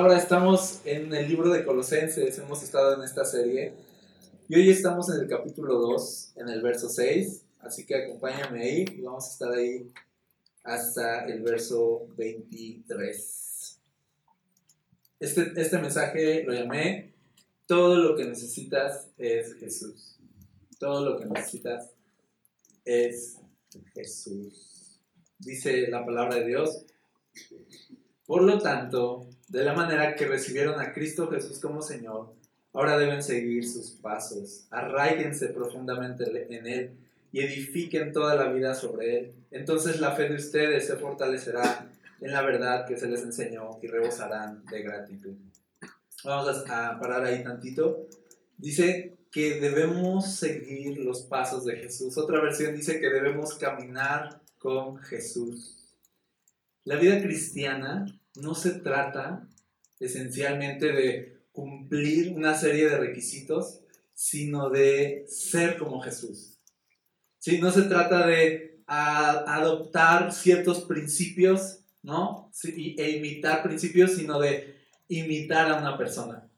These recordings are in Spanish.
Ahora estamos en el libro de Colosenses, hemos estado en esta serie y hoy estamos en el capítulo 2, en el verso 6, así que acompáñame ahí y vamos a estar ahí hasta el verso 23. Este, este mensaje lo llamé Todo lo que necesitas es Jesús. Todo lo que necesitas es Jesús. Dice la palabra de Dios. Por lo tanto, de la manera que recibieron a Cristo Jesús como Señor, ahora deben seguir sus pasos. Arraíguense profundamente en Él y edifiquen toda la vida sobre Él. Entonces la fe de ustedes se fortalecerá en la verdad que se les enseñó y rebosarán de gratitud. Vamos a parar ahí tantito. Dice que debemos seguir los pasos de Jesús. Otra versión dice que debemos caminar con Jesús. La vida cristiana no se trata esencialmente de cumplir una serie de requisitos, sino de ser como Jesús. ¿Sí? No se trata de adoptar ciertos principios, ¿no? e imitar principios, sino de imitar a una persona.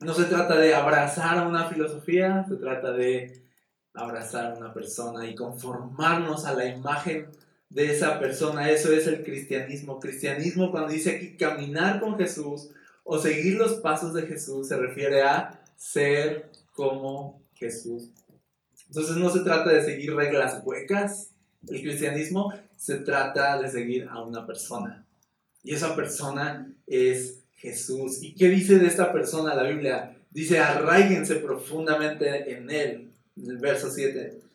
No se trata de abrazar a una filosofía, se trata de abrazar a una persona y conformarnos a la imagen de esa persona. Eso es el cristianismo. Cristianismo cuando dice aquí caminar con Jesús o seguir los pasos de Jesús se refiere a ser como Jesús. Entonces no se trata de seguir reglas huecas. El cristianismo se trata de seguir a una persona. Y esa persona es Jesús. ¿Y qué dice de esta persona la Biblia? Dice, arraíguense profundamente en él. En el verso 7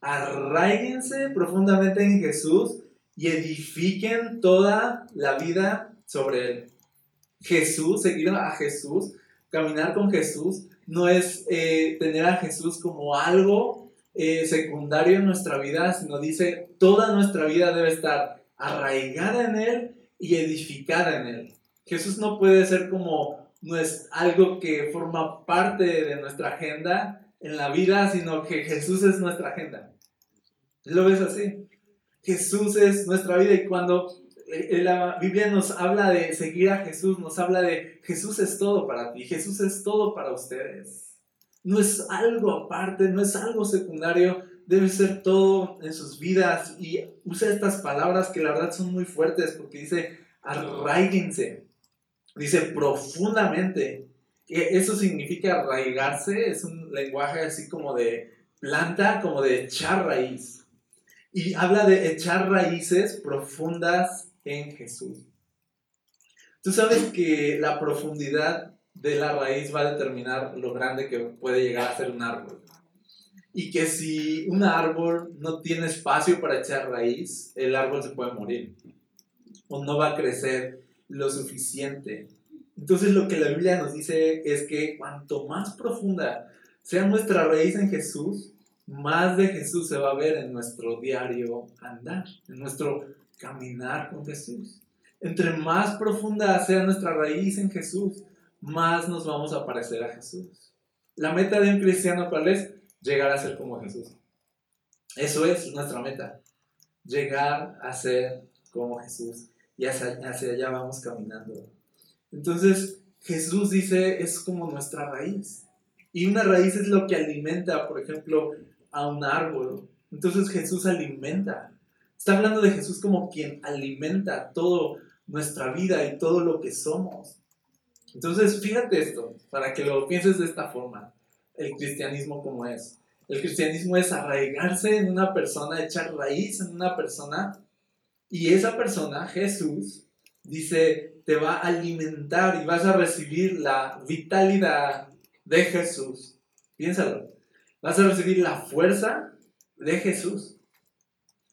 arraíguense profundamente en Jesús y edifiquen toda la vida sobre Él. Jesús, seguir a Jesús, caminar con Jesús, no es eh, tener a Jesús como algo eh, secundario en nuestra vida, sino dice, toda nuestra vida debe estar arraigada en Él y edificada en Él. Jesús no puede ser como no es algo que forma parte de nuestra agenda en la vida, sino que Jesús es nuestra agenda. ¿Lo ves así? Jesús es nuestra vida y cuando eh, la Biblia nos habla de seguir a Jesús, nos habla de Jesús es todo para ti, Jesús es todo para ustedes. No es algo aparte, no es algo secundario, debe ser todo en sus vidas. Y usa estas palabras que la verdad son muy fuertes porque dice arraíguense, dice profundamente. Eso significa arraigarse, es un lenguaje así como de planta, como de echar raíz y habla de echar raíces profundas en Jesús. Tú sabes que la profundidad de la raíz va a determinar lo grande que puede llegar a ser un árbol. Y que si un árbol no tiene espacio para echar raíz, el árbol se puede morir. O no va a crecer lo suficiente. Entonces lo que la Biblia nos dice es que cuanto más profunda sea nuestra raíz en Jesús, más de Jesús se va a ver en nuestro diario andar, en nuestro caminar con Jesús. Entre más profunda sea nuestra raíz en Jesús, más nos vamos a parecer a Jesús. La meta de un cristiano, ¿cuál es? Llegar a ser como Jesús. Eso es nuestra meta. Llegar a ser como Jesús. Y hacia, hacia allá vamos caminando. Entonces, Jesús dice, es como nuestra raíz. Y una raíz es lo que alimenta, por ejemplo, a un árbol. Entonces Jesús alimenta. Está hablando de Jesús como quien alimenta toda nuestra vida y todo lo que somos. Entonces, fíjate esto, para que lo pienses de esta forma, el cristianismo como es. El cristianismo es arraigarse en una persona, echar raíz en una persona, y esa persona, Jesús, dice, te va a alimentar y vas a recibir la vitalidad de Jesús. Piénsalo. Vas a recibir la fuerza de Jesús.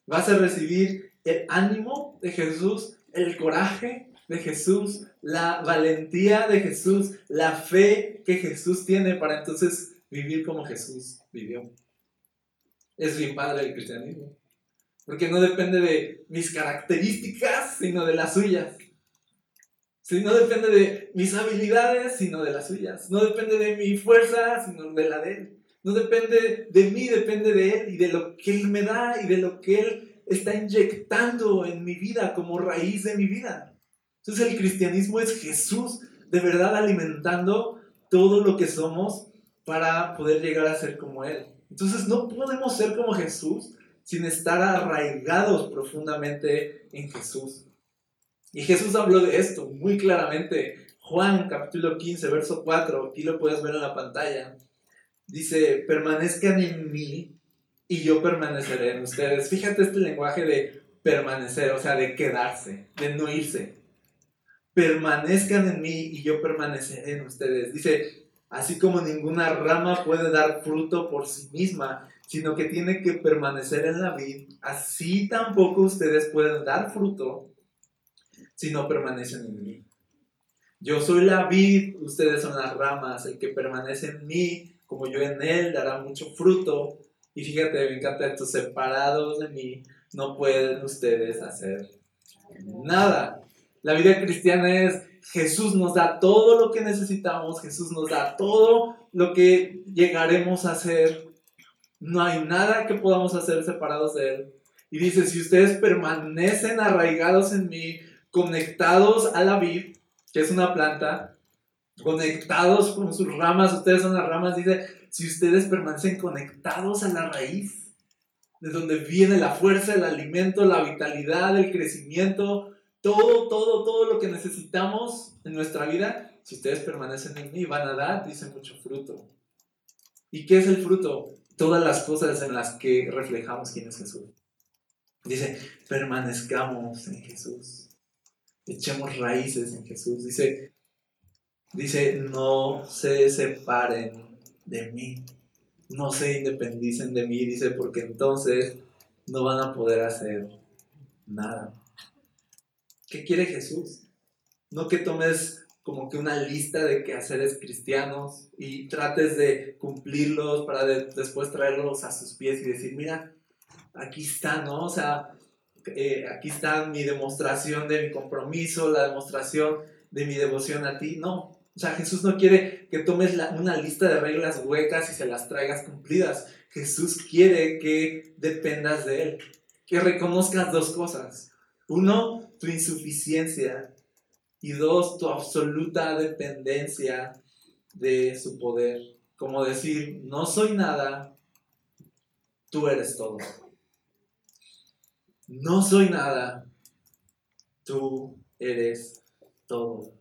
Vas a recibir el ánimo de Jesús, el coraje de Jesús, la valentía de Jesús, la fe que Jesús tiene para entonces vivir como Jesús vivió. Es mi padre el cristianismo. Porque no depende de mis características, sino de las suyas. No depende de mis habilidades, sino de las suyas. No depende de mi fuerza, sino de la de él. No depende de mí, depende de Él y de lo que Él me da y de lo que Él está inyectando en mi vida como raíz de mi vida. Entonces el cristianismo es Jesús de verdad alimentando todo lo que somos para poder llegar a ser como Él. Entonces no podemos ser como Jesús sin estar arraigados profundamente en Jesús. Y Jesús habló de esto muy claramente. Juan capítulo 15, verso 4, aquí lo puedes ver en la pantalla. Dice, permanezcan en mí y yo permaneceré en ustedes. Fíjate este lenguaje de permanecer, o sea, de quedarse, de no irse. Permanezcan en mí y yo permaneceré en ustedes. Dice, así como ninguna rama puede dar fruto por sí misma, sino que tiene que permanecer en la vid, así tampoco ustedes pueden dar fruto si no permanecen en mí. Yo soy la vid, ustedes son las ramas, el que permanece en mí, como yo en él, dará mucho fruto. Y fíjate, me encanta esto, separados de mí, no pueden ustedes hacer nada. La vida cristiana es Jesús nos da todo lo que necesitamos, Jesús nos da todo lo que llegaremos a hacer. No hay nada que podamos hacer separados de Él. Y dice, si ustedes permanecen arraigados en mí, conectados a la vid, que es una planta, conectados con sus ramas, ustedes son las ramas, dice, si ustedes permanecen conectados a la raíz, de donde viene la fuerza, el alimento, la vitalidad, el crecimiento, todo, todo, todo lo que necesitamos en nuestra vida, si ustedes permanecen en mí, van a dar, dice mucho fruto. ¿Y qué es el fruto? Todas las cosas en las que reflejamos quién es Jesús. Dice, permanezcamos en Jesús. Echemos raíces en Jesús. Dice, dice, no se separen de mí. No se independicen de mí. Dice, porque entonces no van a poder hacer nada. ¿Qué quiere Jesús? No que tomes como que una lista de quehaceres cristianos y trates de cumplirlos para después traerlos a sus pies y decir, mira, aquí está, ¿no? O sea, eh, aquí está mi demostración de mi compromiso, la demostración de mi devoción a ti. No, o sea, Jesús no quiere que tomes una lista de reglas huecas y se las traigas cumplidas. Jesús quiere que dependas de Él, que reconozcas dos cosas. Uno, tu insuficiencia y dos, tu absoluta dependencia de su poder. Como decir, no soy nada, tú eres todo. No soy nada, tú eres todo.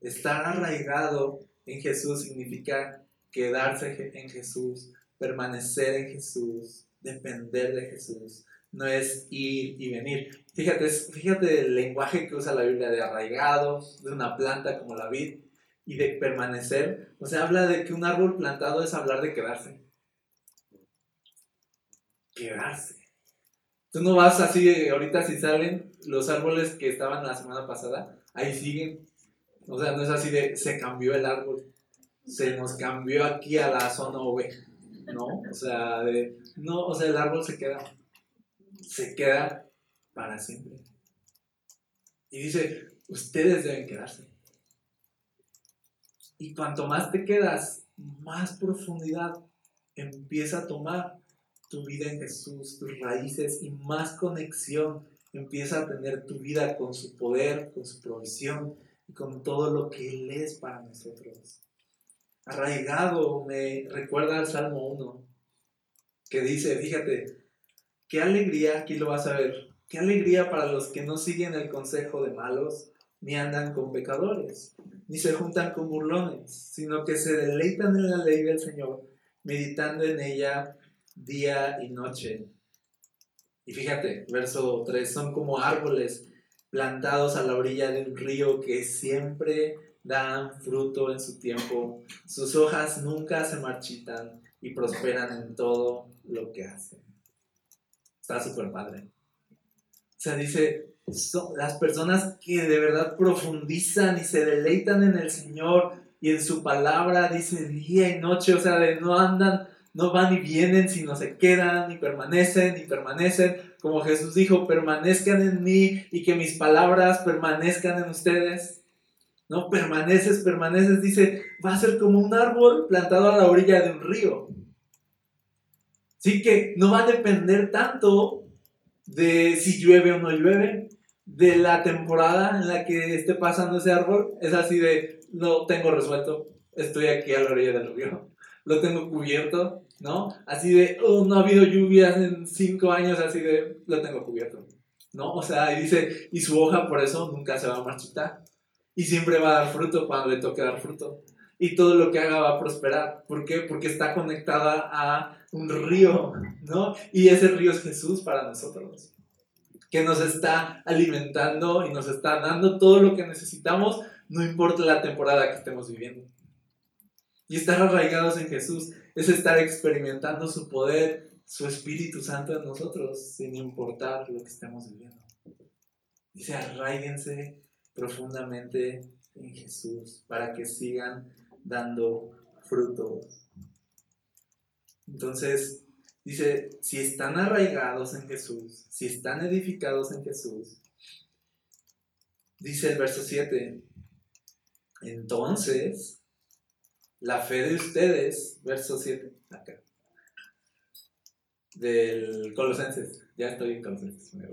Estar arraigado en Jesús significa quedarse en Jesús, permanecer en Jesús, depender de Jesús. No es ir y venir. Fíjate, fíjate el lenguaje que usa la Biblia de arraigado, de una planta como la vid y de permanecer. O sea, habla de que un árbol plantado es hablar de quedarse. Quedarse. Tú no vas así, ahorita si salen los árboles que estaban la semana pasada, ahí siguen. O sea, no es así de se cambió el árbol, se nos cambió aquí a la zona OV, ¿no? O sea, de, no, o sea, el árbol se queda, se queda para siempre. Y dice, ustedes deben quedarse. Y cuanto más te quedas, más profundidad empieza a tomar tu vida en Jesús, tus raíces y más conexión empieza a tener tu vida con su poder, con su provisión y con todo lo que Él es para nosotros. Arraigado me recuerda al Salmo 1, que dice, fíjate, qué alegría, aquí lo vas a ver, Qué alegría para los que no siguen el consejo de malos, ni andan con pecadores, ni se juntan con burlones, sino que se deleitan en la ley del Señor, meditando en ella día y noche. Y fíjate, verso 3, son como árboles plantados a la orilla de un río que siempre dan fruto en su tiempo, sus hojas nunca se marchitan y prosperan en todo lo que hacen. Está súper padre. O sea, dice, las personas que de verdad profundizan y se deleitan en el Señor y en su palabra, dice día y noche, o sea, de no andan, no van y vienen, sino se quedan y permanecen y permanecen, como Jesús dijo, permanezcan en mí y que mis palabras permanezcan en ustedes. No, permaneces, permaneces, dice, va a ser como un árbol plantado a la orilla de un río. Así que no va a depender tanto de si llueve o no llueve, de la temporada en la que esté pasando ese árbol, es así de, no tengo resuelto, estoy aquí a la orilla del río, lo tengo cubierto, ¿no? Así de, oh, no ha habido lluvias en cinco años, así de, lo tengo cubierto, ¿no? O sea, y dice, y su hoja por eso nunca se va a marchitar, y siempre va a dar fruto cuando le toque dar fruto, y todo lo que haga va a prosperar, ¿por qué? Porque está conectada a un río, ¿no? Y ese río es Jesús para nosotros que nos está alimentando y nos está dando todo lo que necesitamos, no importa la temporada que estemos viviendo. Y estar arraigados en Jesús es estar experimentando su poder, su Espíritu Santo en nosotros, sin importar lo que estemos viviendo. Dice, arraíguense profundamente en Jesús para que sigan dando frutos. Entonces, Dice, si están arraigados en Jesús, si están edificados en Jesús, dice el verso 7, entonces la fe de ustedes, verso 7, acá, del Colosenses, ya estoy en Colosenses, me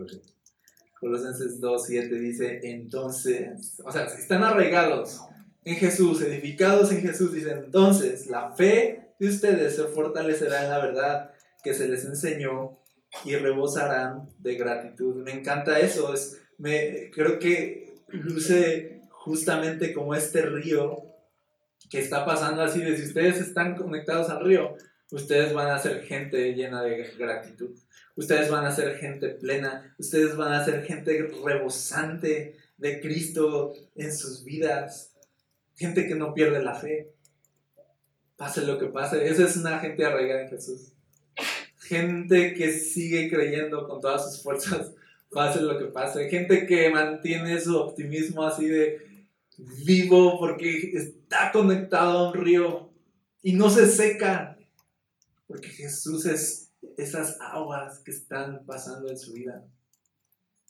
Colosenses 2, 7 dice, entonces, o sea, están arraigados en Jesús, edificados en Jesús, dice, entonces la fe de ustedes se fortalecerá en la verdad que se les enseñó y rebosarán de gratitud. Me encanta eso, es, me, creo que luce justamente como este río que está pasando así de si ustedes están conectados al río, ustedes van a ser gente llena de gratitud. Ustedes van a ser gente plena, ustedes van a ser gente rebosante de Cristo en sus vidas, gente que no pierde la fe. Pase lo que pase, esa es una gente arraigada en Jesús gente que sigue creyendo con todas sus fuerzas, pase lo que pase, gente que mantiene su optimismo así de vivo porque está conectado a un río y no se seca, porque Jesús es esas aguas que están pasando en su vida.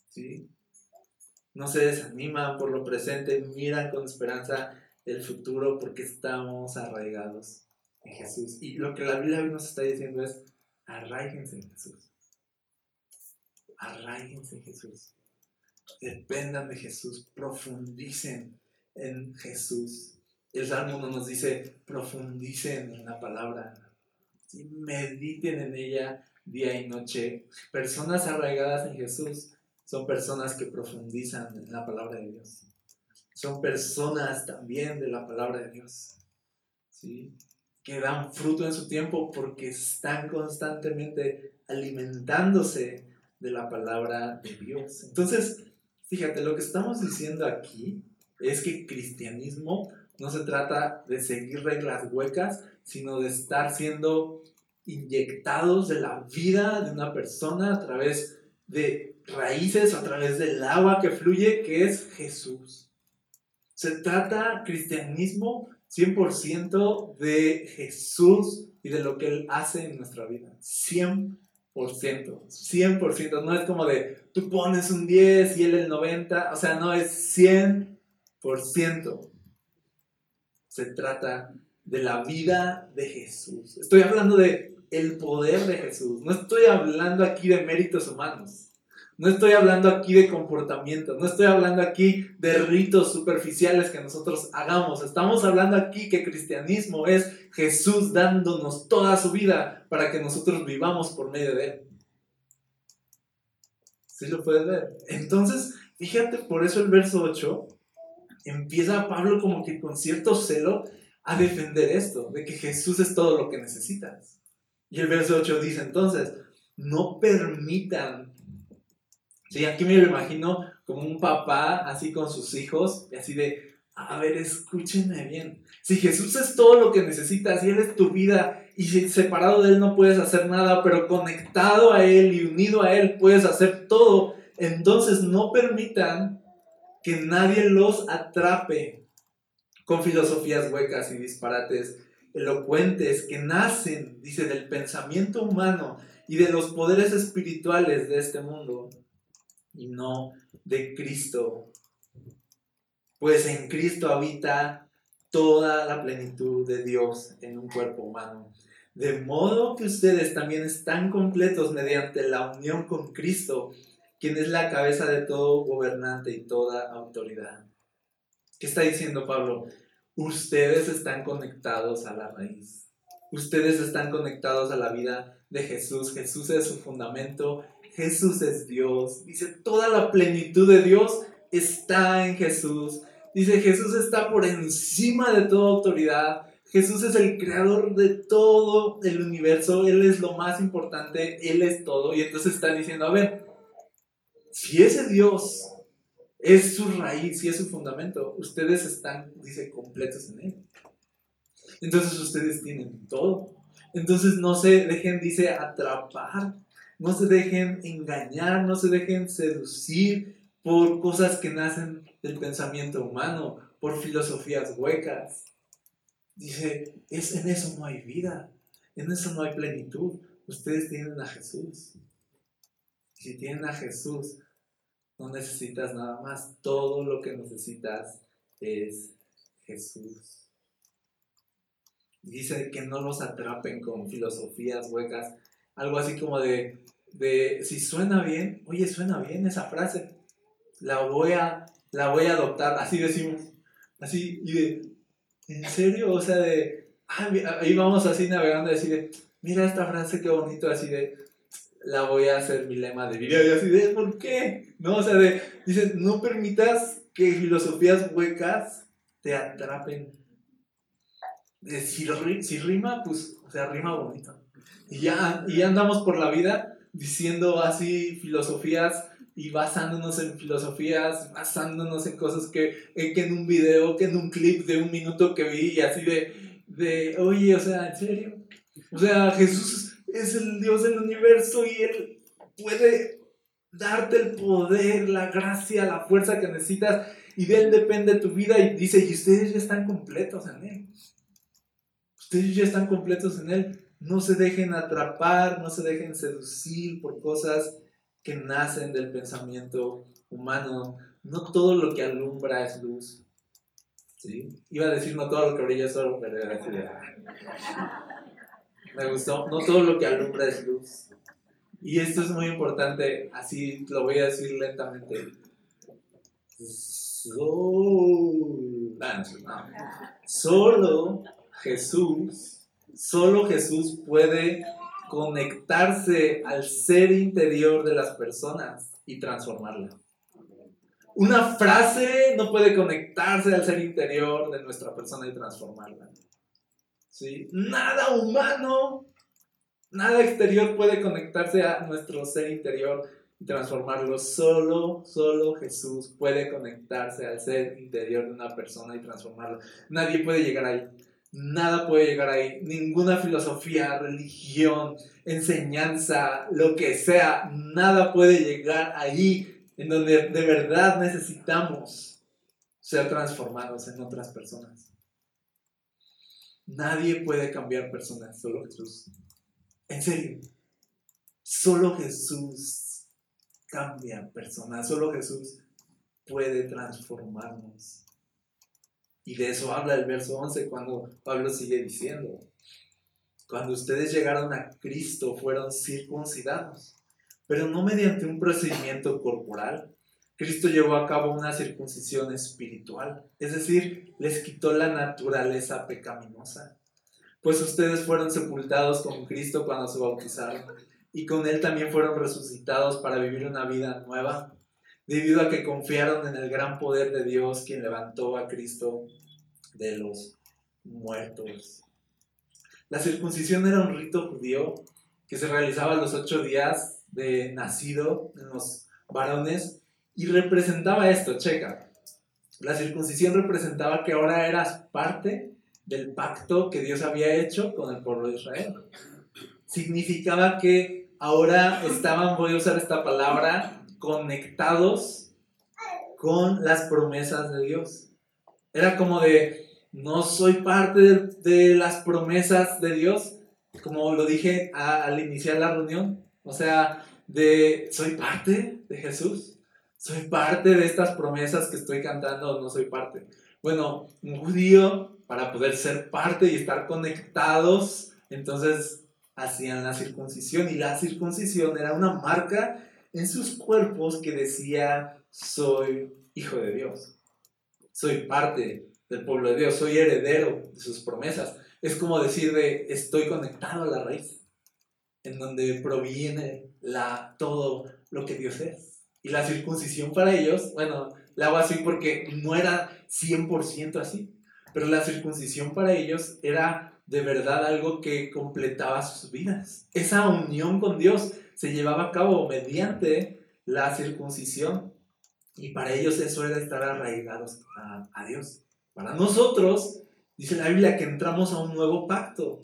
¿Sí? No se desaniman por lo presente, miran con esperanza el futuro porque estamos arraigados en Jesús. Y lo que la Biblia nos está diciendo es, Arraíguense en Jesús. Arraíguense en Jesús. Dependan de Jesús. Profundicen en Jesús. El Salmo nos dice, profundicen en la palabra. Y mediten en ella día y noche. Personas arraigadas en Jesús son personas que profundizan en la palabra de Dios. Son personas también de la palabra de Dios. ¿Sí? que dan fruto en su tiempo porque están constantemente alimentándose de la palabra de Dios. Entonces, fíjate, lo que estamos diciendo aquí es que cristianismo no se trata de seguir reglas huecas, sino de estar siendo inyectados de la vida de una persona a través de raíces, a través del agua que fluye, que es Jesús. Se trata cristianismo 100% de Jesús y de lo que Él hace en nuestra vida. 100%. 100%. No es como de tú pones un 10 y Él el 90. O sea, no es 100%. Se trata de la vida de Jesús. Estoy hablando de el poder de Jesús. No estoy hablando aquí de méritos humanos. No estoy hablando aquí de comportamiento, no estoy hablando aquí de ritos superficiales que nosotros hagamos. Estamos hablando aquí que cristianismo es Jesús dándonos toda su vida para que nosotros vivamos por medio de Él. ¿Sí lo puedes ver? Entonces, fíjate, por eso el verso 8 empieza Pablo como que con cierto celo a defender esto, de que Jesús es todo lo que necesitas. Y el verso 8 dice entonces, no permitan Sí, aquí me lo imagino como un papá así con sus hijos, así de, a ver, escúchenme bien. Si Jesús es todo lo que necesitas y Él es tu vida y separado de Él no puedes hacer nada, pero conectado a Él y unido a Él puedes hacer todo, entonces no permitan que nadie los atrape con filosofías huecas y disparates elocuentes que nacen, dice, del pensamiento humano y de los poderes espirituales de este mundo y no de Cristo. Pues en Cristo habita toda la plenitud de Dios en un cuerpo humano. De modo que ustedes también están completos mediante la unión con Cristo, quien es la cabeza de todo gobernante y toda autoridad. ¿Qué está diciendo Pablo? Ustedes están conectados a la raíz. Ustedes están conectados a la vida de Jesús. Jesús es su fundamento. Jesús es Dios. Dice, toda la plenitud de Dios está en Jesús. Dice, Jesús está por encima de toda autoridad. Jesús es el creador de todo el universo. Él es lo más importante. Él es todo. Y entonces está diciendo, a ver, si ese Dios es su raíz y es su fundamento, ustedes están, dice, completos en Él. Entonces ustedes tienen todo. Entonces no se dejen, dice, atrapar. No se dejen engañar, no se dejen seducir por cosas que nacen del pensamiento humano, por filosofías huecas. Dice, es, en eso no hay vida, en eso no hay plenitud. Ustedes tienen a Jesús. Si tienen a Jesús, no necesitas nada más. Todo lo que necesitas es Jesús. Dice que no los atrapen con filosofías huecas. Algo así como de, de si suena bien, oye, suena bien esa frase. La voy a, la voy a adoptar. Así decimos. Así, y de, ¿en serio? O sea, de, ah, ahí vamos así navegando y decir, mira esta frase, qué bonito, así de, la voy a hacer mi lema de vida. Y así de, ¿por qué? No, o sea, de, dice, no permitas que filosofías huecas te atrapen. si, rima, pues, o sea, rima bonito. Y ya, y andamos por la vida diciendo así filosofías y basándonos en filosofías, basándonos en cosas que, que en un video, que en un clip de un minuto que vi y así de, de, oye, o sea, ¿en serio? O sea, Jesús es el Dios del universo y Él puede darte el poder, la gracia, la fuerza que necesitas y de Él depende tu vida y dice, y ustedes ya están completos en Él. Ustedes ya están completos en Él. No se dejen atrapar, no se dejen seducir por cosas que nacen del pensamiento humano. No todo lo que alumbra es luz. Iba a decir no todo lo que brilla es oro, pero era me gustó. No todo lo que alumbra es luz. Y esto es muy importante, así lo voy a decir lentamente. Solo Jesús, solo Jesús puede conectarse al ser interior de las personas y transformarla. Una frase no puede conectarse al ser interior de nuestra persona y transformarla. ¿Sí? Nada humano, nada exterior puede conectarse a nuestro ser interior y transformarlo. Solo, solo Jesús puede conectarse al ser interior de una persona y transformarlo. Nadie puede llegar ahí. Nada puede llegar ahí. Ninguna filosofía, religión, enseñanza, lo que sea, nada puede llegar ahí en donde de verdad necesitamos ser transformados en otras personas. Nadie puede cambiar personas, solo Jesús. En serio, solo Jesús cambia personas, solo Jesús puede transformarnos. Y de eso habla el verso 11 cuando Pablo sigue diciendo, cuando ustedes llegaron a Cristo fueron circuncidados, pero no mediante un procedimiento corporal, Cristo llevó a cabo una circuncisión espiritual, es decir, les quitó la naturaleza pecaminosa. Pues ustedes fueron sepultados con Cristo cuando se bautizaron y con Él también fueron resucitados para vivir una vida nueva, debido a que confiaron en el gran poder de Dios quien levantó a Cristo de los muertos. La circuncisión era un rito judío que se realizaba los ocho días de nacido en los varones y representaba esto, checa. La circuncisión representaba que ahora eras parte del pacto que Dios había hecho con el pueblo de Israel. Significaba que ahora estaban, voy a usar esta palabra, conectados con las promesas de Dios. Era como de, no soy parte de, las promesas de Dios, como lo dije al iniciar la reunión. O sea, de, soy parte de Jesús soy parte de estas promesas que estoy cantando o no soy parte. Bueno, un judío, para poder ser parte y estar conectados, entonces hacían la circuncisión y la circuncisión era una marca en sus cuerpos que decía, soy hijo de Dios, soy parte del pueblo de Dios, soy heredero de sus promesas. Es como decir de, estoy conectado a la raíz, en donde proviene la, todo lo que Dios es. Y la circuncisión para ellos, bueno, la hago así porque no era 100% así, pero la circuncisión para ellos era de verdad algo que completaba sus vidas. Esa unión con Dios se llevaba a cabo mediante la circuncisión y para ellos eso era estar arraigados a, Dios. Para nosotros, dice la Biblia, que entramos a un nuevo pacto,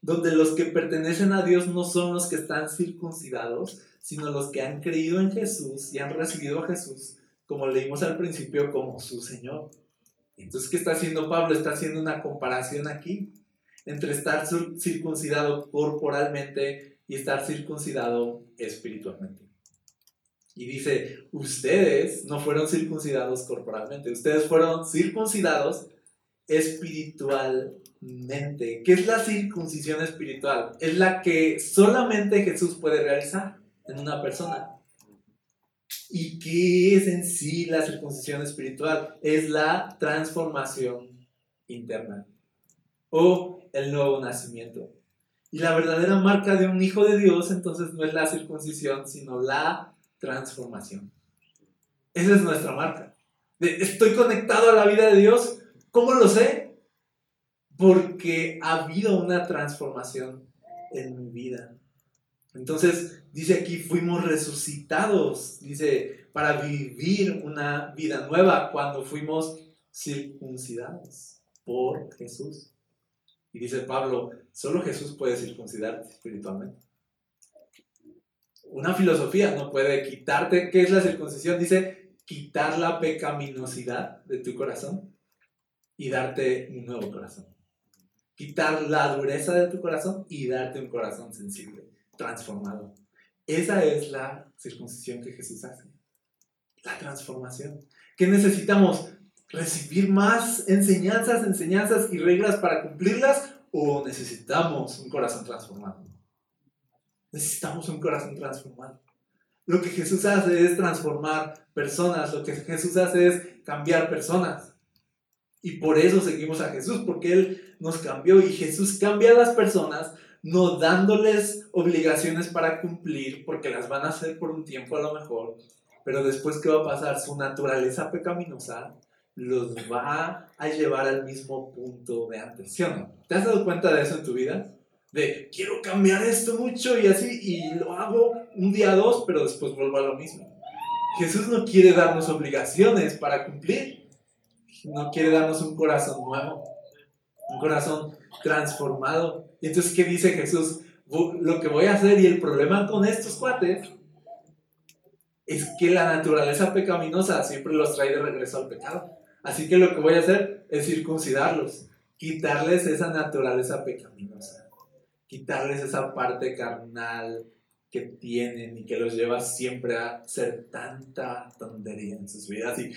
donde los que pertenecen a Dios no son los que están circuncidados, sino los que han creído en Jesús y han recibido a Jesús, como leímos al principio, como su Señor. Entonces, ¿qué está haciendo Pablo? Está haciendo una comparación aquí entre estar circuncidado corporalmente y estar circuncidado espiritualmente. Y dice, ustedes no fueron circuncidados corporalmente, ustedes fueron circuncidados espiritualmente. ¿Qué es la circuncisión espiritual? Es la que solamente Jesús puede realizar en una persona. ¿Y qué es en sí la circuncisión espiritual? Es la transformación interna o el nuevo nacimiento. Y la verdadera marca de un hijo de Dios entonces no es la circuncisión, sino la transformación. Esa es nuestra marca. estoy conectado a la vida de Dios. ¿Cómo lo sé? Porque ha habido una transformación en mi vida. Entonces, dice aquí, fuimos resucitados, dice, para vivir una vida nueva cuando fuimos circuncidados por Jesús. Y dice Pablo, solo Jesús puede circuncidarte espiritualmente una filosofía no puede quitarte, ¿qué es la circuncisión? Dice, quitar la pecaminosidad de tu corazón y darte un nuevo corazón. Quitar la dureza de tu corazón y darte un corazón sensible, transformado. Esa es la circuncisión que Jesús hace. La transformación. ¿Qué necesitamos? ¿Recibir más enseñanzas, enseñanzas y reglas para cumplirlas? ¿O necesitamos un corazón transformado? Necesitamos un corazón transformado. Lo que Jesús hace es transformar personas, lo que Jesús hace es cambiar personas. Y por eso seguimos a Jesús, porque Él nos cambió y Jesús cambia a las personas no dándoles obligaciones para cumplir, porque las van a hacer por un tiempo a lo mejor, pero después ¿qué va a pasar? Su naturaleza pecaminosa los va a llevar al mismo punto de antes. ¿Te has dado cuenta de eso en tu vida? de quiero cambiar esto mucho y así, y lo hago un día, dos, pero después vuelvo a lo mismo. Jesús no quiere darnos obligaciones para cumplir, no quiere darnos un corazón nuevo, un corazón transformado. Y entonces, ¿qué dice Jesús? Lo que voy a hacer y el problema con estos cuates es que la naturaleza pecaminosa siempre los trae de regreso al pecado. Así que lo que voy a hacer es circuncidarlos, quitarles esa naturaleza pecaminosa quitarles esa parte carnal que tienen y que los lleva siempre a ser tanta tontería en sus vidas. Y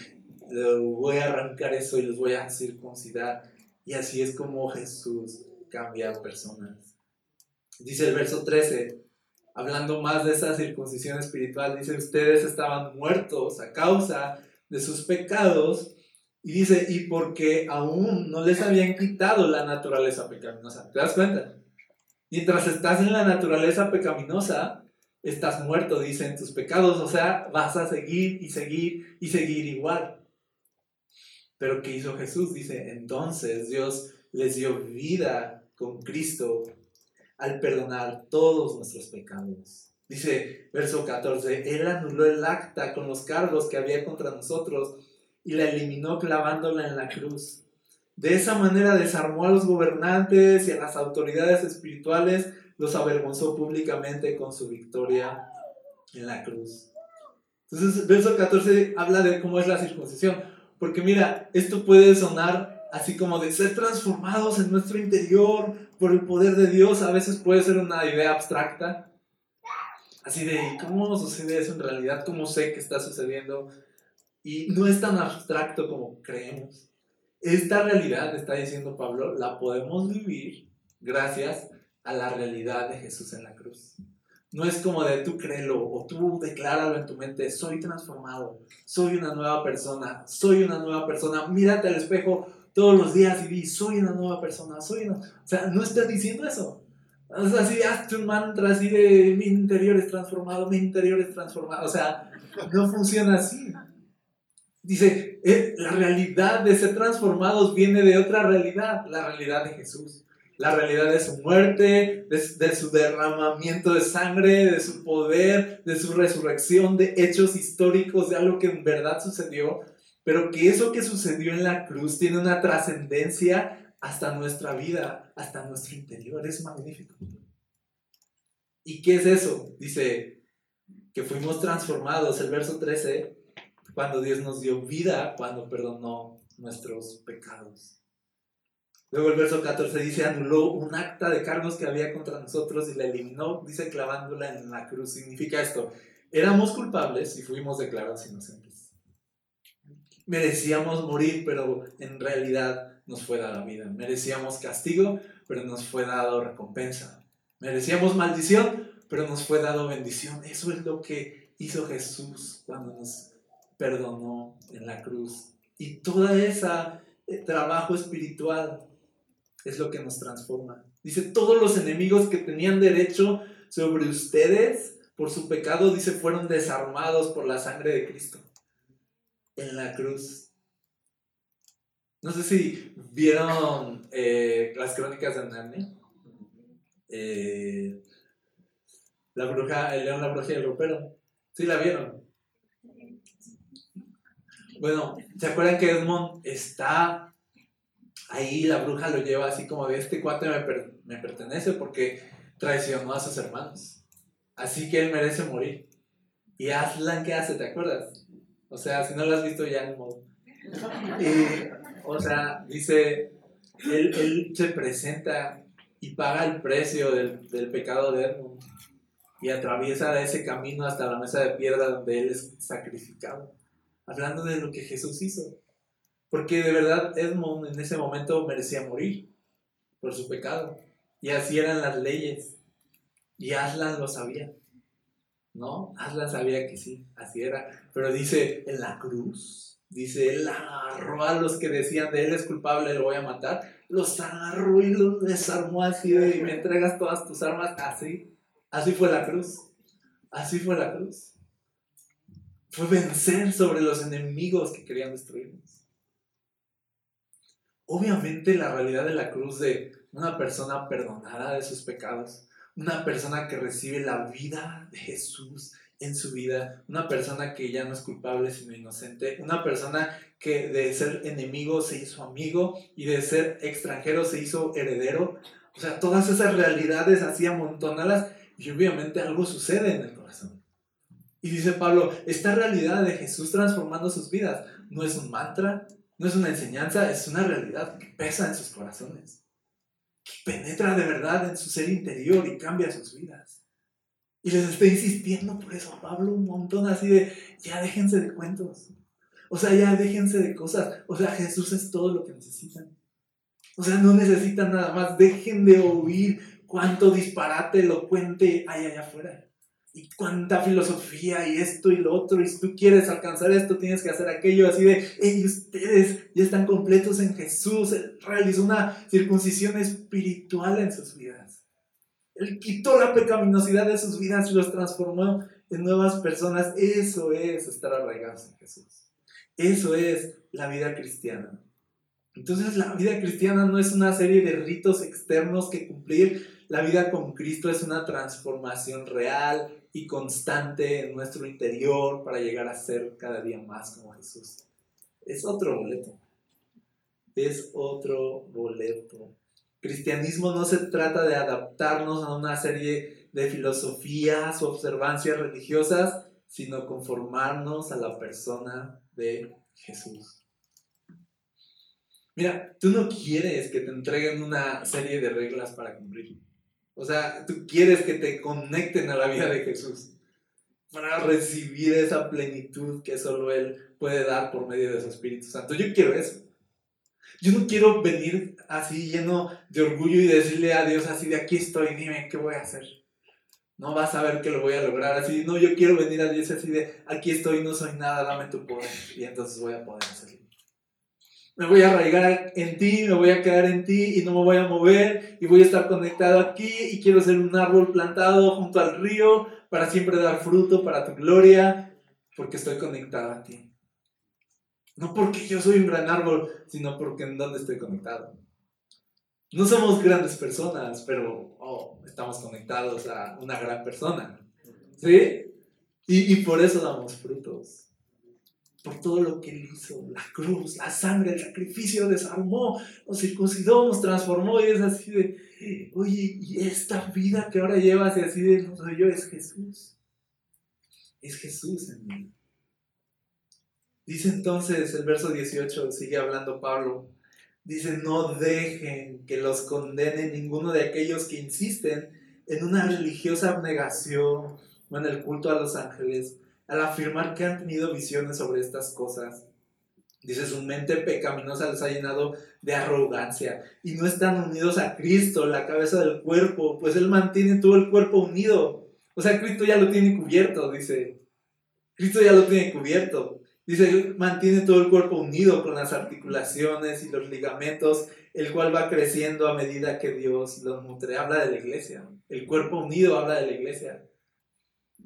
voy a arrancar eso y los voy a circuncidar. Y así es como Jesús cambia personas. Dice el verso 13, hablando más de esa circuncisión espiritual, dice, ustedes estaban muertos a causa de sus pecados. Y dice, y porque aún no les habían quitado la naturaleza pecaminosa. ¿Te das cuenta? Mientras estás en la naturaleza pecaminosa, estás muerto, dicen tus pecados, o sea, vas a seguir y seguir y seguir igual. Pero ¿qué hizo Jesús? Dice, entonces Dios les dio vida con Cristo al perdonar todos nuestros pecados. Dice verso 14, Él anuló el acta con los cargos que había contra nosotros y la eliminó clavándola en la cruz. De esa manera desarmó a los gobernantes y a las autoridades espirituales, los avergonzó públicamente con su victoria en la cruz. Entonces, verso 14 habla de cómo es la circuncisión. Porque mira, esto puede sonar así como de ser transformados en nuestro interior por el poder de Dios. A veces puede ser una idea abstracta. Así de, ¿cómo sucede eso en realidad? ¿Cómo sé que está sucediendo? Y no es tan abstracto como creemos. Esta realidad, está diciendo Pablo, la podemos vivir gracias a la realidad de Jesús en la cruz. No es como de tú créelo o tú decláralo en tu mente, soy transformado, soy una nueva persona, soy una nueva persona, mírate al espejo todos los días y di, soy una nueva persona, soy una... O sea, no estás diciendo eso. O sea, así hazte un mantra así de mi interior es transformado, mi interior es transformado. O sea, no funciona así. Dice, eh, la realidad de ser transformados viene de otra realidad, la realidad de Jesús. La realidad de su muerte, de, su derramamiento de sangre, de su poder, de su resurrección, de hechos históricos, de algo que en verdad sucedió, pero que eso que sucedió en la cruz tiene una trascendencia hasta nuestra vida, hasta nuestro interior. Es magnífico. ¿Y qué es eso? Dice que fuimos transformados, el verso 13, cuando Dios nos dio vida, cuando perdonó nuestros pecados. Luego el verso 14 dice, anuló un acta de cargos que había contra nosotros y la eliminó, dice, clavándola en la cruz. Significa esto, éramos culpables y fuimos declarados inocentes. Merecíamos morir, pero en realidad nos fue dada vida. Merecíamos castigo, pero nos fue dado recompensa. Merecíamos maldición, pero nos fue dado bendición. Eso es lo que hizo Jesús cuando nos perdonó en la cruz. Y todo ese eh, trabajo espiritual es lo que nos transforma. Dice, todos los enemigos que tenían derecho sobre ustedes por su pecado, dice, fueron desarmados por la sangre de Cristo en la cruz. No sé si vieron eh, las crónicas de Narnia. Eh, la bruja, el león, la bruja y el ropero. ¿Sí la vieron? Bueno, ¿se acuerdan que Edmond está ahí? La bruja lo lleva así como de este cuate me, pertenece porque traicionó a sus hermanos. Así que él merece morir. ¿Y Aslan qué hace? ¿Te acuerdas? O sea, si no lo has visto ya en modo. o sea, dice, él, él, se presenta y paga el precio del, del pecado de Edmund y atraviesa ese camino hasta la mesa de piedra donde él es sacrificado hablando de lo que Jesús hizo. Porque de verdad Edmond en ese momento merecía morir por su pecado. Y así eran las leyes. Y Aslan lo sabía. ¿No? Aslan sabía que sí, así era. Pero dice, en la cruz, dice, él agarró a los que decían de él es culpable, lo voy a matar. Los agarró y los desarmó así de, y me entregas todas tus armas. Así, así fue la cruz. Así fue la cruz fue vencer sobre los enemigos que querían destruirnos. Obviamente la realidad de la cruz de una persona perdonada de sus pecados, una persona que recibe la vida de Jesús en su vida, una persona que ya no es culpable sino inocente, una persona que de ser enemigo se hizo amigo y de ser extranjero se hizo heredero. O sea, todas esas realidades así amontonadas y obviamente algo sucede en el corazón. Y dice Pablo, esta realidad de Jesús transformando sus vidas no es un mantra, no es una enseñanza, es una realidad que pesa en sus corazones, penetra de verdad en su ser interior y cambia sus vidas. Y les estoy insistiendo por eso Pablo un montón así de, ya déjense de cuentos. O sea, ya déjense de cosas. O sea, Jesús es todo lo que necesitan. O sea, no necesitan nada más. Dejen de oír cuánto disparate elocuente hay allá afuera y cuánta filosofía y esto y lo otro, y si tú quieres alcanzar esto, tienes que hacer aquello, así de, hey, ustedes ya están completos en Jesús, Él realizó una circuncisión espiritual en sus vidas. Él quitó la pecaminosidad de sus vidas y los transformó en nuevas personas. Eso es estar arraigados en Jesús. Eso es la vida cristiana. Entonces la vida cristiana no es una serie de ritos externos que cumplir. La vida con Cristo es una transformación real, y constante en nuestro interior para llegar a ser cada día más como Jesús. Es otro boleto. Es otro boleto. Cristianismo no se trata de adaptarnos a una serie de filosofías o observancias religiosas, sino conformarnos a la persona de Jesús. Mira, tú no quieres que te entreguen una serie de reglas para cumplir. O sea, tú quieres que te conecten a la vida de Jesús para recibir esa plenitud que solo Él puede dar por medio de su Espíritu Santo. Yo quiero eso. Yo no quiero venir así lleno de orgullo y decirle a Dios así de aquí estoy, dime qué voy a hacer. No vas a ver que lo voy a lograr así. No, yo quiero venir a Dios así de, aquí estoy, no soy nada, dame tu poder. Y entonces voy a poder hacerlo. Me voy a arraigar en ti, me voy a quedar en ti y no me voy a mover y voy a estar conectado aquí y quiero ser un árbol plantado junto al río para siempre dar fruto para tu gloria porque estoy conectado a ti. No porque yo soy un gran árbol, sino porque en dónde estoy conectado. No somos grandes personas, pero oh, estamos conectados a una gran persona. ¿Sí? Y, y por eso damos frutos. Por todo lo que Él hizo, la cruz, la sangre, el sacrificio, desarmó, nos circuncidó, nos transformó y es así de, oye, y esta vida que ahora llevas y así de, no soy yo, es Jesús. Es Jesús en mí. Dice entonces el verso 18, sigue hablando Pablo, dice, no dejen que los condene ninguno de aquellos que insisten en una religiosa abnegación o en el culto a los ángeles, al afirmar que han tenido visiones sobre estas cosas. Dice, su mente pecaminosa les ha llenado de arrogancia y no están unidos a Cristo, la cabeza del cuerpo, pues Él mantiene todo el cuerpo unido. O sea, Cristo ya lo tiene cubierto, dice. Cristo ya lo tiene cubierto. Dice, mantiene todo el cuerpo unido con las articulaciones y los ligamentos, el cual va creciendo a medida que Dios lo nutre. Habla de la iglesia. El cuerpo unido habla de la iglesia.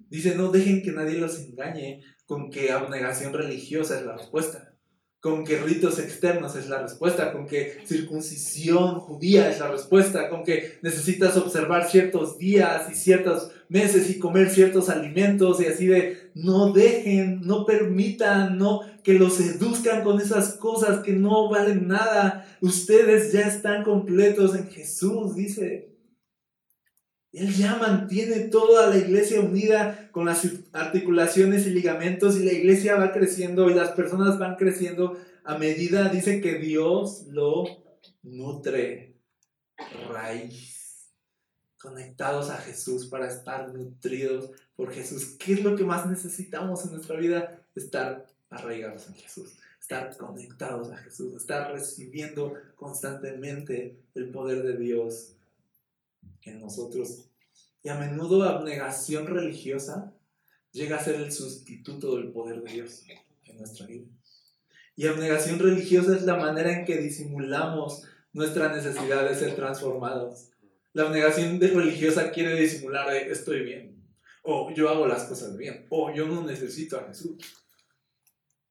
Dice, no dejen que nadie los engañe con que abnegación religiosa es la respuesta con que ritos externos es la respuesta, con que circuncisión judía es la respuesta, con que necesitas observar ciertos días y ciertos meses y comer ciertos alimentos y así de no dejen, no permitan, no que los seduzcan con esas cosas que no valen nada. Ustedes ya están completos en Jesús, dice. Él ya mantiene toda la iglesia unida con las articulaciones y ligamentos y la iglesia va creciendo y las personas van creciendo a medida, dice que Dios lo nutre. Raíz. Conectados a Jesús para estar nutridos por Jesús. ¿Qué es lo que más necesitamos en nuestra vida? Estar arraigados en Jesús. Estar conectados a Jesús. Estar recibiendo constantemente el poder de Dios en nosotros. Y a menudo abnegación religiosa llega a ser el sustituto del poder de Dios en nuestra vida. Y abnegación religiosa es la manera en que disimulamos nuestra necesidad de ser transformados. La abnegación religiosa quiere disimular de estoy bien, o yo hago las cosas bien, o yo no necesito a Jesús.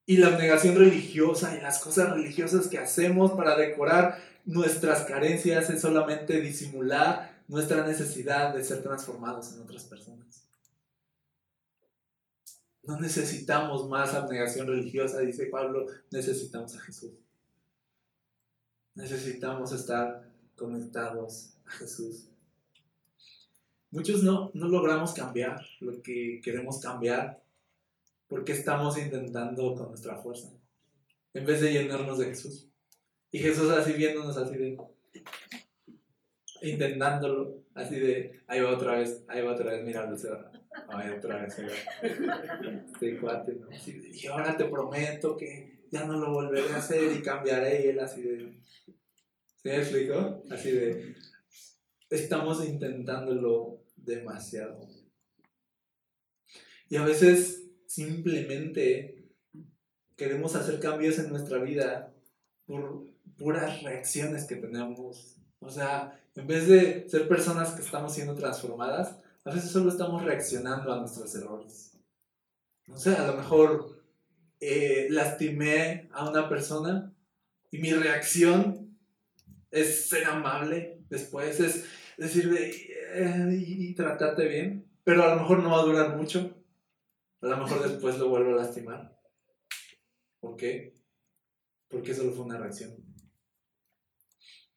Y la abnegación religiosa y las cosas religiosas que hacemos para decorar nuestras carencias es solamente disimular nuestra necesidad de ser transformados en otras personas. No necesitamos más abnegación religiosa, dice Pablo, necesitamos a Jesús. Necesitamos estar conectados a Jesús. Muchos no, no logramos cambiar lo que queremos cambiar porque estamos intentando con nuestra fuerza, en vez de llenarnos de Jesús. Y Jesús así viéndonos así de, intentándolo, así de, ahí va otra vez, ahí va otra vez, mira Lucero, ahí otra vez, este cuate, ¿no? y ahora te prometo que ya no lo volveré a hacer y cambiaré, y él así de, ¿se me explicó? Así de, estamos intentándolo demasiado. Y a veces simplemente queremos hacer cambios en nuestra vida por puras reacciones que tenemos o sea, en vez de ser personas que estamos siendo transformadas, a veces solo estamos reaccionando a nuestros errores. No sé, a lo mejor eh, lastimé a una persona y mi reacción es ser amable después, es decirle eh, y, tratarte bien, pero a lo mejor no va a durar mucho. A lo mejor después lo vuelvo a lastimar. ¿Por qué? Porque solo fue una reacción.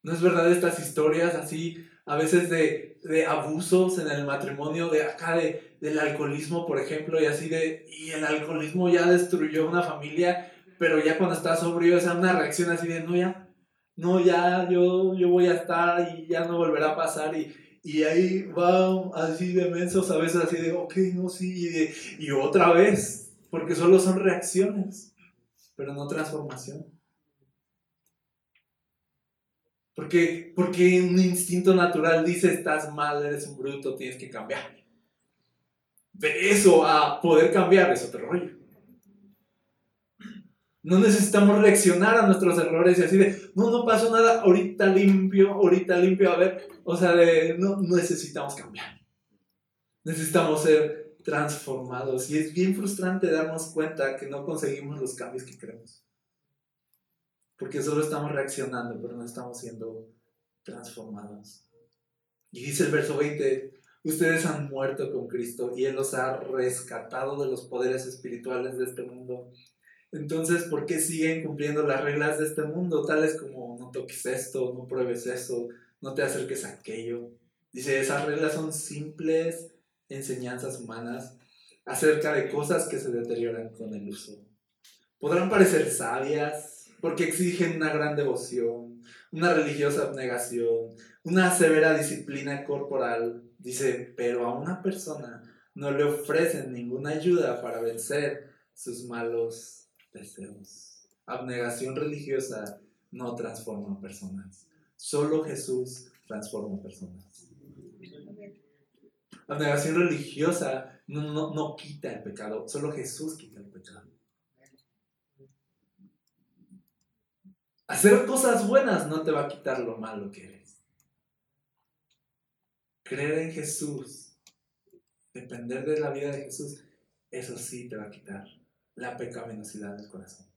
¿No es verdad estas historias así, a veces de, de abusos en el matrimonio, de acá de, del alcoholismo, por ejemplo, y así de, y el alcoholismo ya destruyó una familia, pero ya cuando está sobrio, es una reacción así de, no, ya, no, ya, yo, yo voy a estar y ya no volverá a pasar, y, y ahí va así de mensos, a veces así de, ok, no, sí, y, y otra vez, porque solo son reacciones, pero no transformación. Porque, porque un instinto natural dice, estás mal, eres un bruto, tienes que cambiar. De eso a poder cambiar es otro rollo. No necesitamos reaccionar a nuestros errores y así de, no, no pasó nada, ahorita limpio, ahorita limpio, a ver, o sea, de, no, necesitamos cambiar. Necesitamos ser transformados y es bien frustrante darnos cuenta que no conseguimos los cambios que queremos. Porque solo estamos reaccionando, pero no estamos siendo transformados. Y dice el verso 20, ustedes han muerto con Cristo y Él los ha rescatado de los poderes espirituales de este mundo entonces, ¿por qué siguen cumpliendo las reglas de este mundo? Tales como no toques esto, no pruebes eso, no te acerques a aquello. Dice, esas reglas son simples enseñanzas humanas acerca de cosas que se deterioran con el uso. Podrán parecer sabias porque exigen una gran devoción, una religiosa abnegación, una severa disciplina corporal. Dice, pero a una persona no le ofrecen ninguna ayuda para vencer sus malos deseos. Abnegación religiosa no transforma personas. Solo Jesús transforma personas. Abnegación religiosa no, no, quita el pecado, solo Jesús quita el pecado. Hacer cosas buenas no te va a quitar lo malo que eres. Creer en Jesús, depender de la vida de Jesús, eso sí te va a quitar la pecaminosidad del corazón.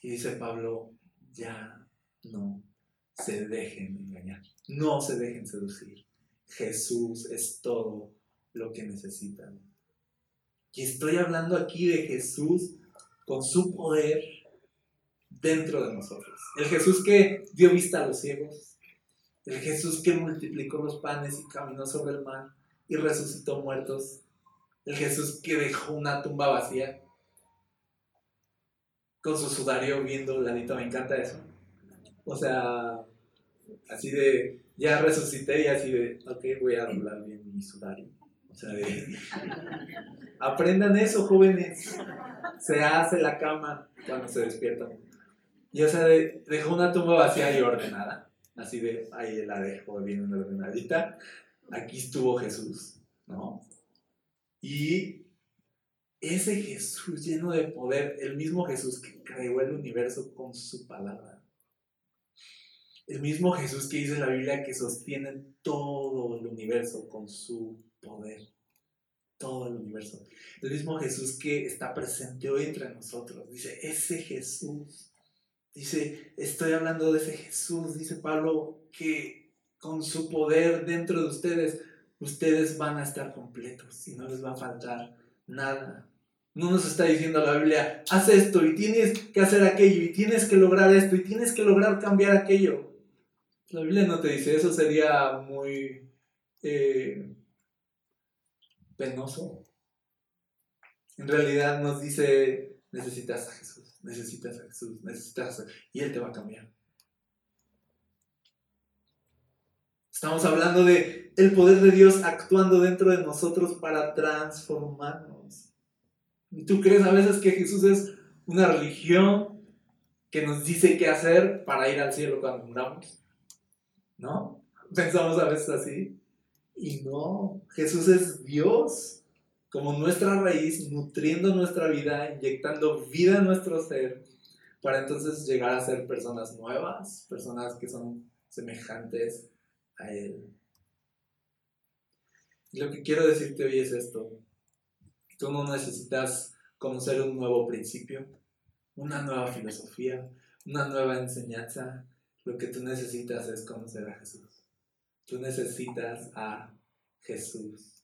Y dice Pablo, ya no se dejen engañar, no se dejen seducir. Jesús es todo lo que necesitan. Y estoy hablando aquí de Jesús con su poder dentro de nosotros. El Jesús que dio vista a los ciegos, el Jesús que multiplicó los panes y caminó sobre el mar y resucitó muertos el Jesús que dejó una tumba vacía con su sudario viendo ladito, me encanta eso. O sea, así de, ya resucité y así de, ok, voy a doblar bien mi sudario. O sea, de, aprendan eso, jóvenes. Se hace la cama cuando se despiertan. Y o sea, dejó una tumba vacía y ordenada. Así de, ahí la dejo bien ordenadita. Aquí estuvo Jesús, ¿no? Y ese Jesús lleno de poder, el mismo Jesús que creó el universo con su palabra. El mismo Jesús que dice en la Biblia que sostiene todo el universo con su poder. Todo el universo. El mismo Jesús que está presente hoy entre nosotros. Dice, ese Jesús. Dice, estoy hablando de ese Jesús, dice Pablo, que con su poder dentro de ustedes ustedes van a estar completos y no les va a faltar nada. No nos está diciendo la Biblia, haz esto y tienes que hacer aquello y tienes que lograr esto y tienes que lograr cambiar aquello. La Biblia no te dice, eso sería muy eh, penoso. En realidad nos dice, necesitas a Jesús, necesitas a Jesús, necesitas a... Y Él te va a cambiar. Estamos hablando de el poder de Dios actuando dentro de nosotros para transformarnos. ¿Y tú crees a veces que Jesús es una religión que nos dice qué hacer para ir al cielo cuando muramos? ¿No? Pensamos a veces así. Y no, Jesús es Dios como nuestra raíz, nutriendo nuestra vida, inyectando vida en nuestro ser, para entonces llegar a ser personas nuevas, personas que son semejantes a Él. lo que quiero decirte hoy es esto. Tú no necesitas conocer un nuevo principio, una nueva filosofía, una nueva enseñanza. Lo que tú necesitas es conocer a Jesús. Tú necesitas a Jesús.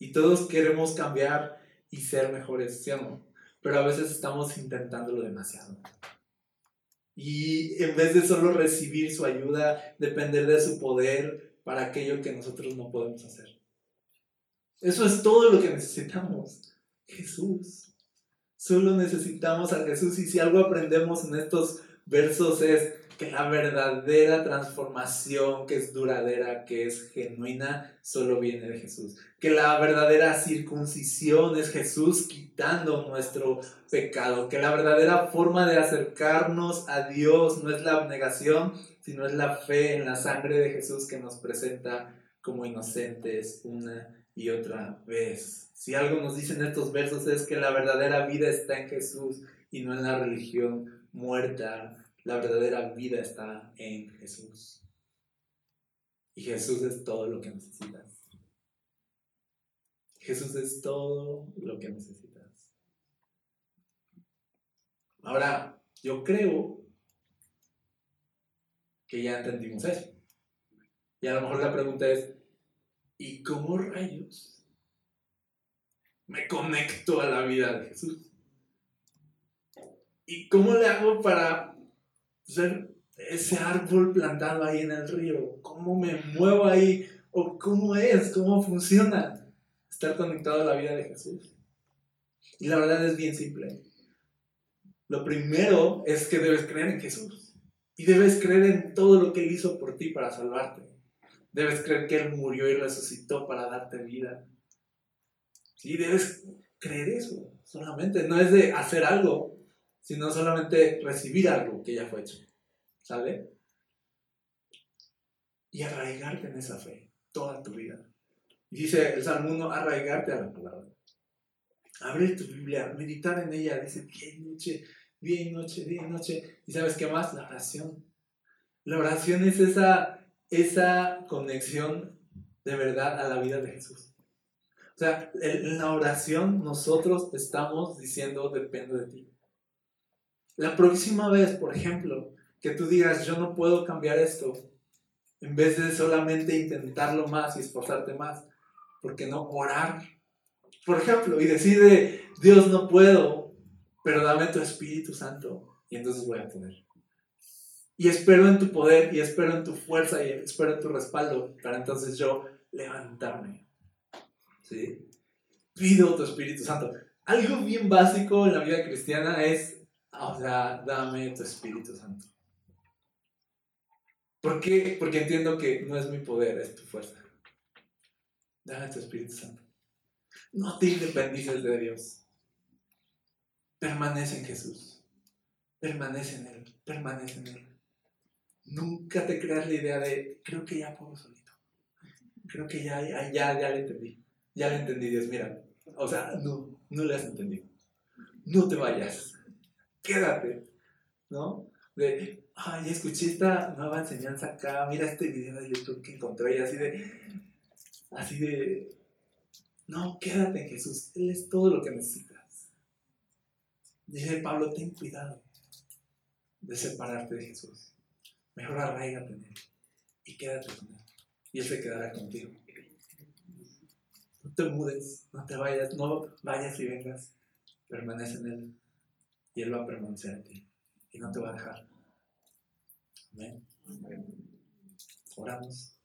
Y todos queremos cambiar y ser mejores, ¿sí o no? Pero a veces estamos intentándolo demasiado. Y en vez de solo recibir su ayuda, depender de su poder para aquello que nosotros no podemos hacer. Eso es todo lo que necesitamos. Jesús. Solo necesitamos a Jesús y si algo aprendemos en estos versos es que la verdadera transformación que es duradera, que es genuina, solo viene de Jesús. Que la verdadera circuncisión es Jesús quitando nuestro pecado. Que la verdadera forma de acercarnos a Dios no es la abnegación, sino es la fe en la sangre de Jesús que nos presenta como inocentes una y otra vez. Si algo nos dicen estos versos es que la verdadera vida está en Jesús y no en la religión muerta. La verdadera vida está en Jesús. Y Jesús es todo lo que necesitas. Jesús es todo lo que necesitas. Ahora, yo creo que ya entendimos eso. Y a lo mejor la pregunta es, ¿y cómo rayos me conecto a la vida de Jesús? ¿Y cómo le hago para ser ese árbol plantado ahí en el río? ¿Cómo me muevo ahí? ¿O cómo es? ¿Cómo funciona estar conectado a la vida de Jesús? Y la verdad es bien simple. Lo primero es que debes creer en Jesús. Y debes creer en todo lo que Él hizo por ti para salvarte. Debes creer que Él murió y resucitó para darte vida. Sí, debes creer eso solamente. No es de hacer algo, sino solamente recibir algo que ya fue hecho. ¿Sale? Y arraigarte en esa fe toda tu vida. Dice el Salmo 1, arraigarte a la palabra. Abrir tu Biblia, meditar en ella, dice día y noche, día y noche, día y noche. ¿Y sabes qué más? La oración. La oración es esa esa conexión de verdad a la vida de Jesús. O sea, en la oración nosotros estamos diciendo depende de ti. La próxima vez, por ejemplo, que tú digas yo no puedo cambiar esto, en vez de solamente intentarlo más y esforzarte más, ¿por qué no orar? Por ejemplo, y decide, Dios no puedo, pero dame tu Espíritu Santo y entonces voy a poder. Y espero en tu poder y espero en tu fuerza y espero en tu respaldo para entonces yo levantarme. ¿Sí? Pido tu Espíritu Santo. Algo bien básico en la vida cristiana es, o sea, dame tu Espíritu Santo. ¿Por qué? Porque entiendo que no es mi poder, es tu fuerza. Dame tu Espíritu Santo. No te independices de Dios. Permanece en Jesús. Permanece en Él. Permanece en Él. Nunca te creas la idea de, creo que ya puedo solito. Creo que ya, ya, ya, le entendí. Ya le entendí, Dios, mira. O sea, no, no le has entendido. No te vayas. Quédate. ¿No? De, ay, escuché esta nueva enseñanza acá, mira este video de YouTube que encontré y así de, así de, no, quédate en Jesús. Él es todo lo que necesitas. Dice Pablo, ten cuidado de separarte de Jesús. Mejor arraigate en Él y quédate con Él. Y Él se quedará contigo. No te mudes, no te vayas, no vayas y vengas. Permanece en Él y Él va a permanecer en ti y no te va a dejar. Amén. Oramos.